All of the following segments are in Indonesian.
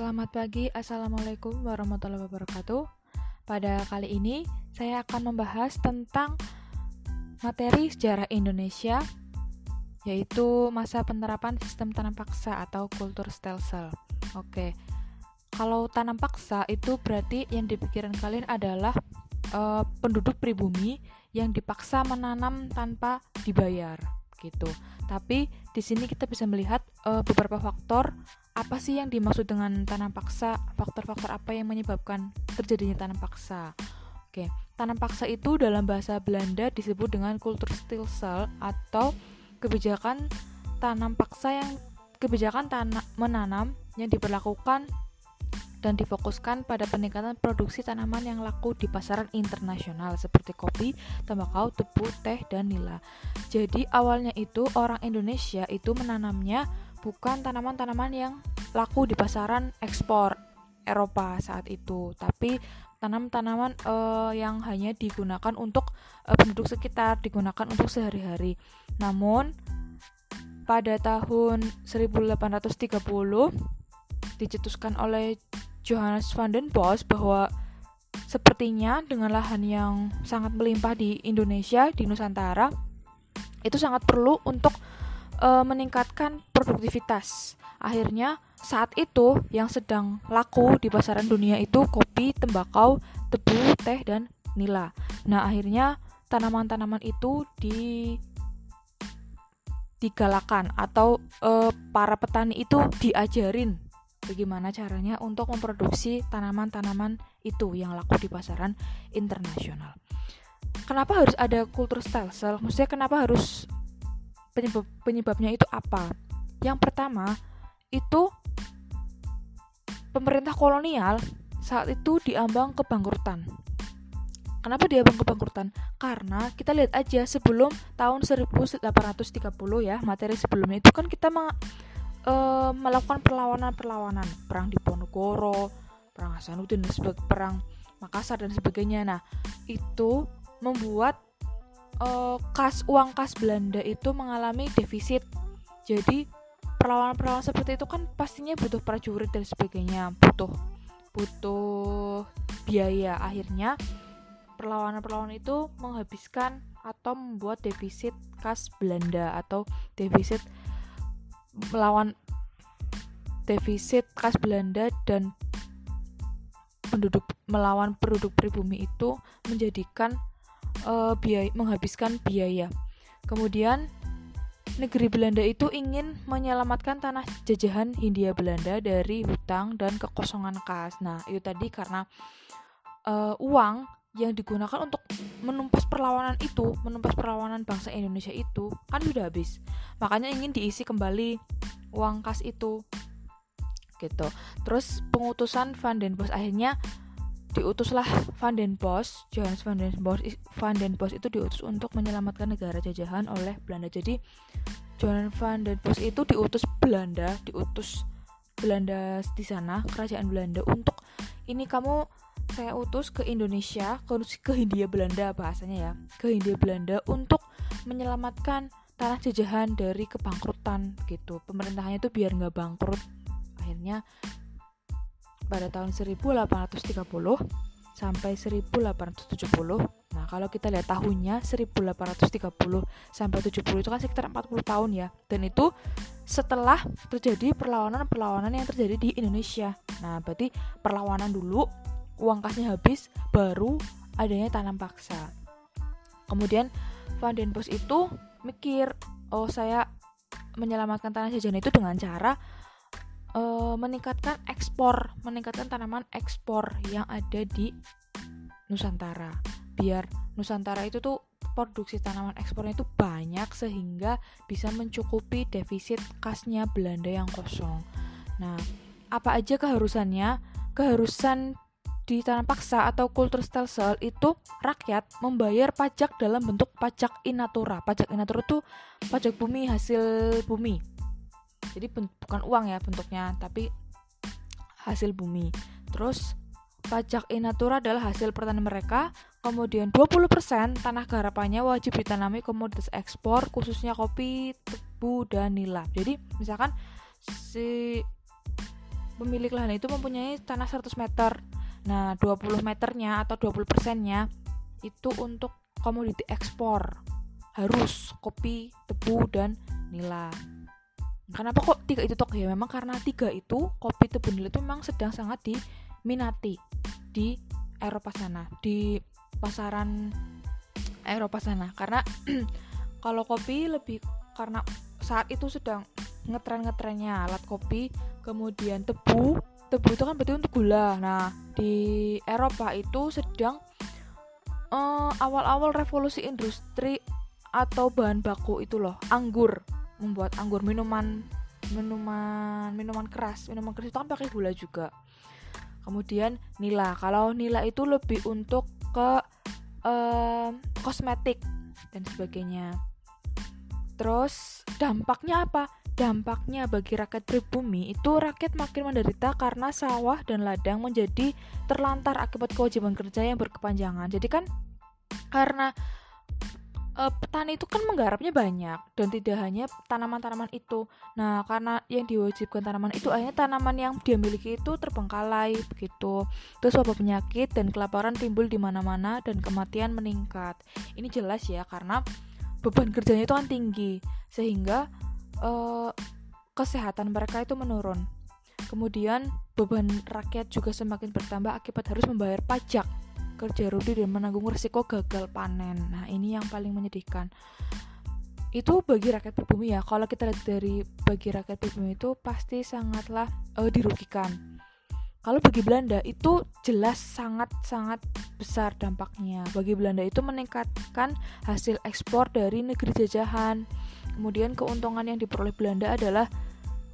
Selamat pagi, Assalamualaikum warahmatullahi wabarakatuh. Pada kali ini, saya akan membahas tentang materi sejarah Indonesia, yaitu masa penerapan sistem tanam paksa atau kultur stelsel. Oke, kalau tanam paksa itu berarti yang dipikirkan kalian adalah uh, penduduk pribumi yang dipaksa menanam tanpa dibayar, gitu. Tapi di sini kita bisa melihat uh, beberapa faktor apa sih yang dimaksud dengan tanam paksa? Faktor-faktor apa yang menyebabkan terjadinya tanam paksa? Oke, tanam paksa itu dalam bahasa Belanda disebut dengan kulturstilsel atau kebijakan tanam paksa yang kebijakan tanam menanam yang diberlakukan dan difokuskan pada peningkatan produksi tanaman yang laku di pasaran internasional seperti kopi, tembakau, tebu, teh, dan nila. Jadi awalnya itu orang Indonesia itu menanamnya bukan tanaman-tanaman yang laku di pasaran ekspor Eropa saat itu, tapi tanam-tanaman uh, yang hanya digunakan untuk uh, penduduk sekitar, digunakan untuk sehari-hari. Namun pada tahun 1830 dicetuskan oleh Johannes van den Bos bahwa sepertinya dengan lahan yang sangat melimpah di Indonesia, di Nusantara, itu sangat perlu untuk uh, meningkatkan produktivitas. Akhirnya saat itu yang sedang laku di pasaran dunia itu kopi, tembakau, tebu, teh dan nila. Nah, akhirnya tanaman-tanaman itu di digalakan atau uh, para petani itu diajarin bagaimana caranya untuk memproduksi tanaman-tanaman itu yang laku di pasaran internasional. Kenapa harus ada kultur stelsel? Maksudnya kenapa harus penyebab penyebabnya itu apa? Yang pertama itu pemerintah kolonial saat itu diambang kebangkrutan. Kenapa diambang kebangkrutan? Karena kita lihat aja sebelum tahun 1830 ya, materi sebelumnya itu kan kita e, melakukan perlawanan-perlawanan, perang di Ponorogo, perang Hasanuddin perang Makassar dan sebagainya. Nah, itu membuat uh, kas uang kas Belanda itu mengalami defisit. Jadi perlawanan-perlawanan seperti itu kan pastinya butuh prajurit dan sebagainya, butuh butuh biaya. Akhirnya perlawanan-perlawanan itu menghabiskan atau membuat defisit kas Belanda atau defisit melawan defisit kas Belanda dan penduduk melawan penduduk pribumi itu menjadikan uh, biaya, menghabiskan biaya. Kemudian negeri Belanda itu ingin menyelamatkan tanah jajahan Hindia Belanda dari hutang dan kekosongan kas. Nah, itu tadi karena uh, uang yang digunakan untuk menumpas perlawanan itu, menumpas perlawanan bangsa Indonesia itu kan sudah habis. Makanya ingin diisi kembali uang kas itu. Gitu. Terus pengutusan Van den Bos akhirnya diutuslah Van den Bos, Johannes Van den Bos, Van den Bos itu diutus untuk menyelamatkan negara jajahan oleh Belanda. Jadi Johannes Van den Bos itu diutus Belanda, diutus Belanda di sana, kerajaan Belanda untuk ini kamu saya utus ke Indonesia, ke, ke Hindia Belanda bahasanya ya, ke Hindia Belanda untuk menyelamatkan tanah jajahan dari kebangkrutan gitu. Pemerintahannya itu biar nggak bangkrut. Akhirnya pada tahun 1830 sampai 1870. Nah, kalau kita lihat tahunnya 1830 sampai 70 itu kan sekitar 40 tahun ya. Dan itu setelah terjadi perlawanan-perlawanan yang terjadi di Indonesia. Nah, berarti perlawanan dulu uang kasnya habis baru adanya tanam paksa. Kemudian Van den Bos itu mikir, "Oh, saya menyelamatkan tanah jajan itu dengan cara uh, meningkatkan ekspor, meningkatkan tanaman ekspor yang ada di Nusantara. Biar Nusantara itu tuh produksi tanaman ekspornya itu banyak sehingga bisa mencukupi defisit kasnya Belanda yang kosong. Nah, apa aja keharusannya? Keharusan di tanam paksa atau kultur stelsel itu rakyat membayar pajak dalam bentuk pajak inatura. Pajak inatura itu pajak bumi hasil bumi jadi bukan uang ya bentuknya tapi hasil bumi terus pajak inatura adalah hasil pertanian mereka kemudian 20% tanah garapannya wajib ditanami komoditas ekspor khususnya kopi tebu dan nila jadi misalkan si pemilik lahan itu mempunyai tanah 100 meter. Nah, 20 meternya atau 20 persennya itu untuk komoditi ekspor. Harus kopi, tebu, dan nila. Kenapa kok tiga itu tok ya? Memang karena tiga itu kopi, tebu, nila itu memang sedang sangat diminati di Eropa sana, di pasaran Eropa sana. Karena kalau kopi lebih karena saat itu sedang ngetren-ngetrennya alat kopi kemudian tebu tebu itu kan berarti untuk gula nah di Eropa itu sedang awal eh, awal-awal revolusi industri atau bahan baku itu loh anggur membuat anggur minuman minuman minuman keras minuman keras itu kan pakai gula juga. Kemudian nila. Kalau nila itu lebih untuk ke uh, kosmetik dan sebagainya. Terus dampaknya apa? Dampaknya bagi rakyat pribumi itu rakyat makin menderita karena sawah dan ladang menjadi terlantar akibat kewajiban kerja yang berkepanjangan. Jadi kan karena e, petani itu kan menggarapnya banyak dan tidak hanya tanaman-tanaman itu. Nah, karena yang diwajibkan tanaman itu akhirnya tanaman yang dia miliki itu terbengkalai begitu. Terus wabah penyakit dan kelaparan timbul di mana-mana dan kematian meningkat. Ini jelas ya karena beban kerjanya itu kan tinggi sehingga uh, kesehatan mereka itu menurun. Kemudian beban rakyat juga semakin bertambah akibat harus membayar pajak, kerja rudi dan menanggung risiko gagal panen. Nah, ini yang paling menyedihkan. Itu bagi rakyat pribumi ya. Kalau kita lihat dari bagi rakyat pribumi itu pasti sangatlah uh, dirugikan. Kalau bagi Belanda itu jelas sangat-sangat besar dampaknya. Bagi Belanda itu meningkatkan hasil ekspor dari negeri jajahan Kemudian keuntungan yang diperoleh Belanda adalah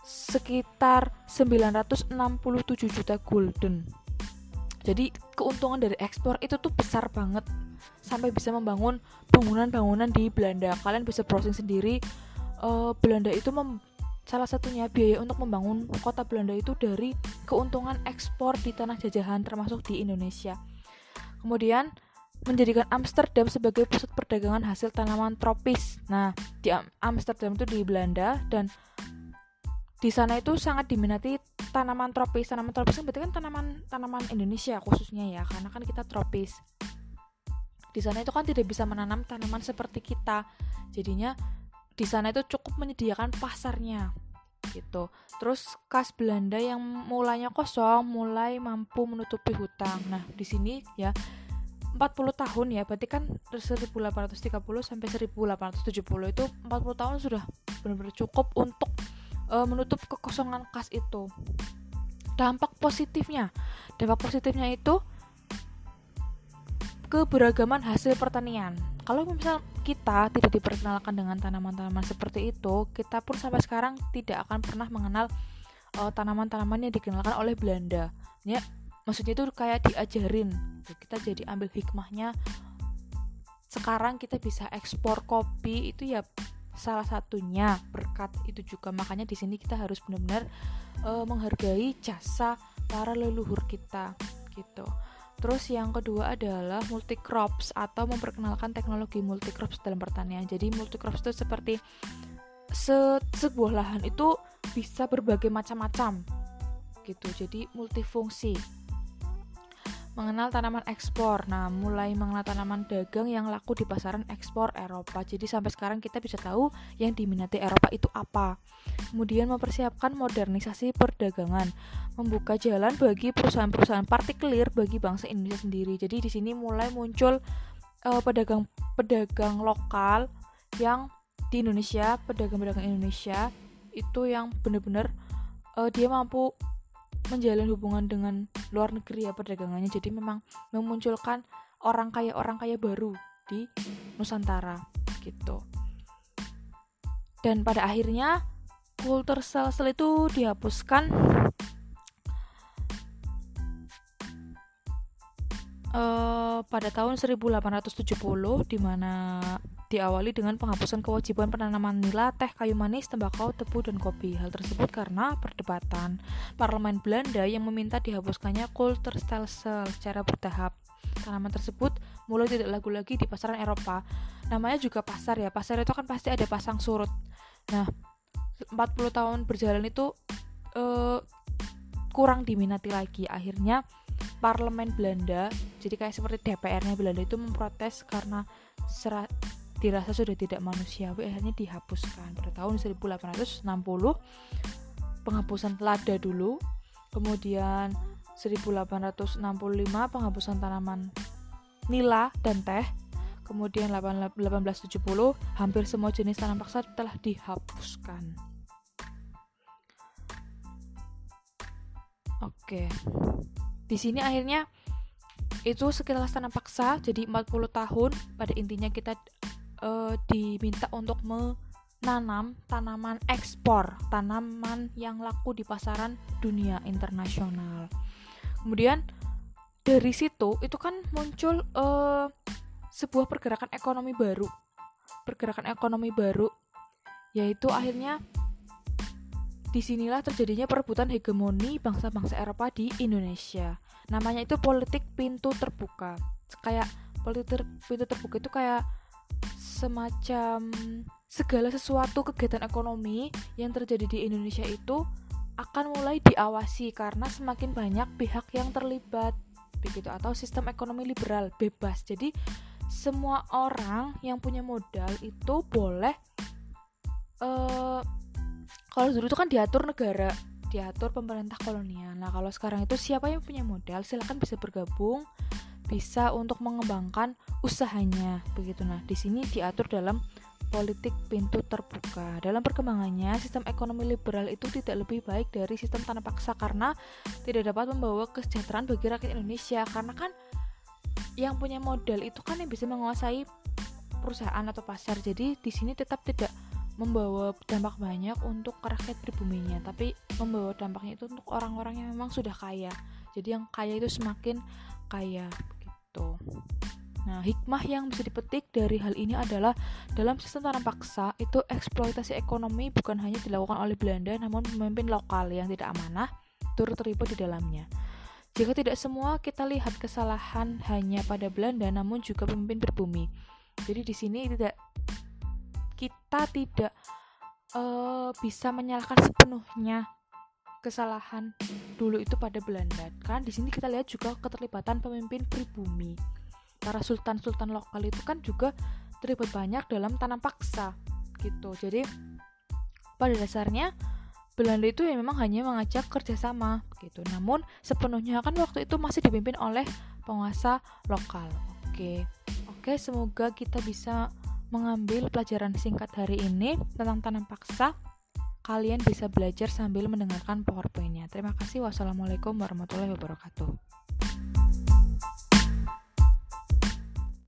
sekitar 967 juta gulden. Jadi keuntungan dari ekspor itu tuh besar banget sampai bisa membangun bangunan-bangunan di Belanda. Kalian bisa browsing sendiri. Uh, Belanda itu salah satunya biaya untuk membangun kota Belanda itu dari keuntungan ekspor di tanah jajahan termasuk di Indonesia. Kemudian menjadikan Amsterdam sebagai pusat perdagangan hasil tanaman tropis. Nah, di Amsterdam itu di Belanda dan di sana itu sangat diminati tanaman tropis. Tanaman tropis kan berarti kan tanaman tanaman Indonesia khususnya ya, karena kan kita tropis. Di sana itu kan tidak bisa menanam tanaman seperti kita. Jadinya di sana itu cukup menyediakan pasarnya gitu. Terus kas Belanda yang mulanya kosong mulai mampu menutupi hutang. Nah, di sini ya 40 tahun ya berarti kan 1830 sampai 1870 itu 40 tahun sudah benar-benar cukup untuk uh, menutup kekosongan kas itu. Dampak positifnya. Dampak positifnya itu keberagaman hasil pertanian. Kalau misal kita tidak diperkenalkan dengan tanaman-tanaman seperti itu kita pun sampai sekarang tidak akan pernah mengenal uh, tanaman-tanaman yang dikenalkan oleh Belanda. Ya maksudnya itu kayak diajarin. Kita jadi ambil hikmahnya. Sekarang kita bisa ekspor kopi itu ya salah satunya berkat itu juga makanya di sini kita harus benar-benar uh, menghargai jasa para leluhur kita gitu Terus yang kedua adalah multi crops atau memperkenalkan teknologi multi crops dalam pertanian. Jadi multi crops itu seperti se sebuah lahan itu bisa berbagai macam-macam gitu. Jadi multifungsi mengenal tanaman ekspor. Nah, mulai mengenal tanaman dagang yang laku di pasaran ekspor Eropa. Jadi sampai sekarang kita bisa tahu yang diminati Eropa itu apa. Kemudian mempersiapkan modernisasi perdagangan, membuka jalan bagi perusahaan-perusahaan partikelir bagi bangsa Indonesia sendiri. Jadi di sini mulai muncul uh, pedagang-pedagang lokal yang di Indonesia, pedagang-pedagang Indonesia itu yang benar-benar uh, dia mampu menjalin hubungan dengan luar negeri ya perdagangannya. Jadi memang memunculkan orang kaya orang kaya baru di Nusantara gitu. Dan pada akhirnya kultur sel-sel itu dihapuskan uh, pada tahun 1870 di mana diawali dengan penghapusan kewajiban penanaman nila, teh, kayu manis, tembakau, tebu, dan kopi. Hal tersebut karena perdebatan parlemen Belanda yang meminta dihapuskannya kulturstelsel secara bertahap. Tanaman tersebut mulai tidak lagu lagi di pasaran Eropa. Namanya juga pasar ya. Pasar itu kan pasti ada pasang surut. Nah, 40 tahun berjalan itu eh, kurang diminati lagi akhirnya parlemen Belanda jadi kayak seperti DPR-nya Belanda itu memprotes karena serat dirasa sudah tidak manusiawi akhirnya dihapuskan. Pada tahun 1860 penghapusan lada dulu kemudian 1865 penghapusan tanaman nila dan teh kemudian 1870 hampir semua jenis tanam paksa telah dihapuskan. Oke di sini akhirnya itu sekitar tanam paksa jadi 40 tahun pada intinya kita uh, diminta untuk menanam tanaman ekspor, tanaman yang laku di pasaran dunia internasional. Kemudian dari situ itu kan muncul uh, sebuah pergerakan ekonomi baru, pergerakan ekonomi baru, yaitu akhirnya di sinilah terjadinya perebutan hegemoni bangsa-bangsa Eropa di Indonesia. Namanya itu politik pintu terbuka. Kayak politik ter pintu terbuka itu kayak semacam segala sesuatu kegiatan ekonomi yang terjadi di Indonesia itu akan mulai diawasi karena semakin banyak pihak yang terlibat begitu atau sistem ekonomi liberal bebas. Jadi semua orang yang punya modal itu boleh uh, kalau dulu itu kan diatur negara, diatur pemerintah kolonial. Nah, kalau sekarang itu siapa yang punya modal silahkan bisa bergabung bisa untuk mengembangkan usahanya begitu nah di sini diatur dalam politik pintu terbuka. Dalam perkembangannya, sistem ekonomi liberal itu tidak lebih baik dari sistem tanah paksa karena tidak dapat membawa kesejahteraan bagi rakyat Indonesia. Karena kan yang punya modal itu kan yang bisa menguasai perusahaan atau pasar. Jadi di sini tetap tidak membawa dampak banyak untuk rakyat pribuminya, tapi membawa dampaknya itu untuk orang-orang yang memang sudah kaya. Jadi yang kaya itu semakin kaya gitu. Nah, hikmah yang bisa dipetik dari hal ini adalah dalam sistem tanam paksa itu eksploitasi ekonomi bukan hanya dilakukan oleh Belanda namun pemimpin lokal yang tidak amanah turut terlibat di dalamnya. Jika tidak semua kita lihat kesalahan hanya pada Belanda namun juga pemimpin berbumi. Jadi di sini tidak kita tidak uh, bisa menyalahkan sepenuhnya kesalahan dulu itu pada Belanda. Kan di sini kita lihat juga keterlibatan pemimpin pribumi. Para sultan-sultan lokal itu kan juga terlibat banyak dalam tanam paksa gitu. Jadi pada dasarnya Belanda itu ya memang hanya mengajak kerjasama gitu. Namun sepenuhnya kan waktu itu masih dipimpin oleh penguasa lokal. Oke. Oke semoga kita bisa mengambil pelajaran singkat hari ini tentang tanam paksa kalian bisa belajar sambil mendengarkan PowerPoint-nya. Terima kasih. Wassalamualaikum warahmatullahi wabarakatuh.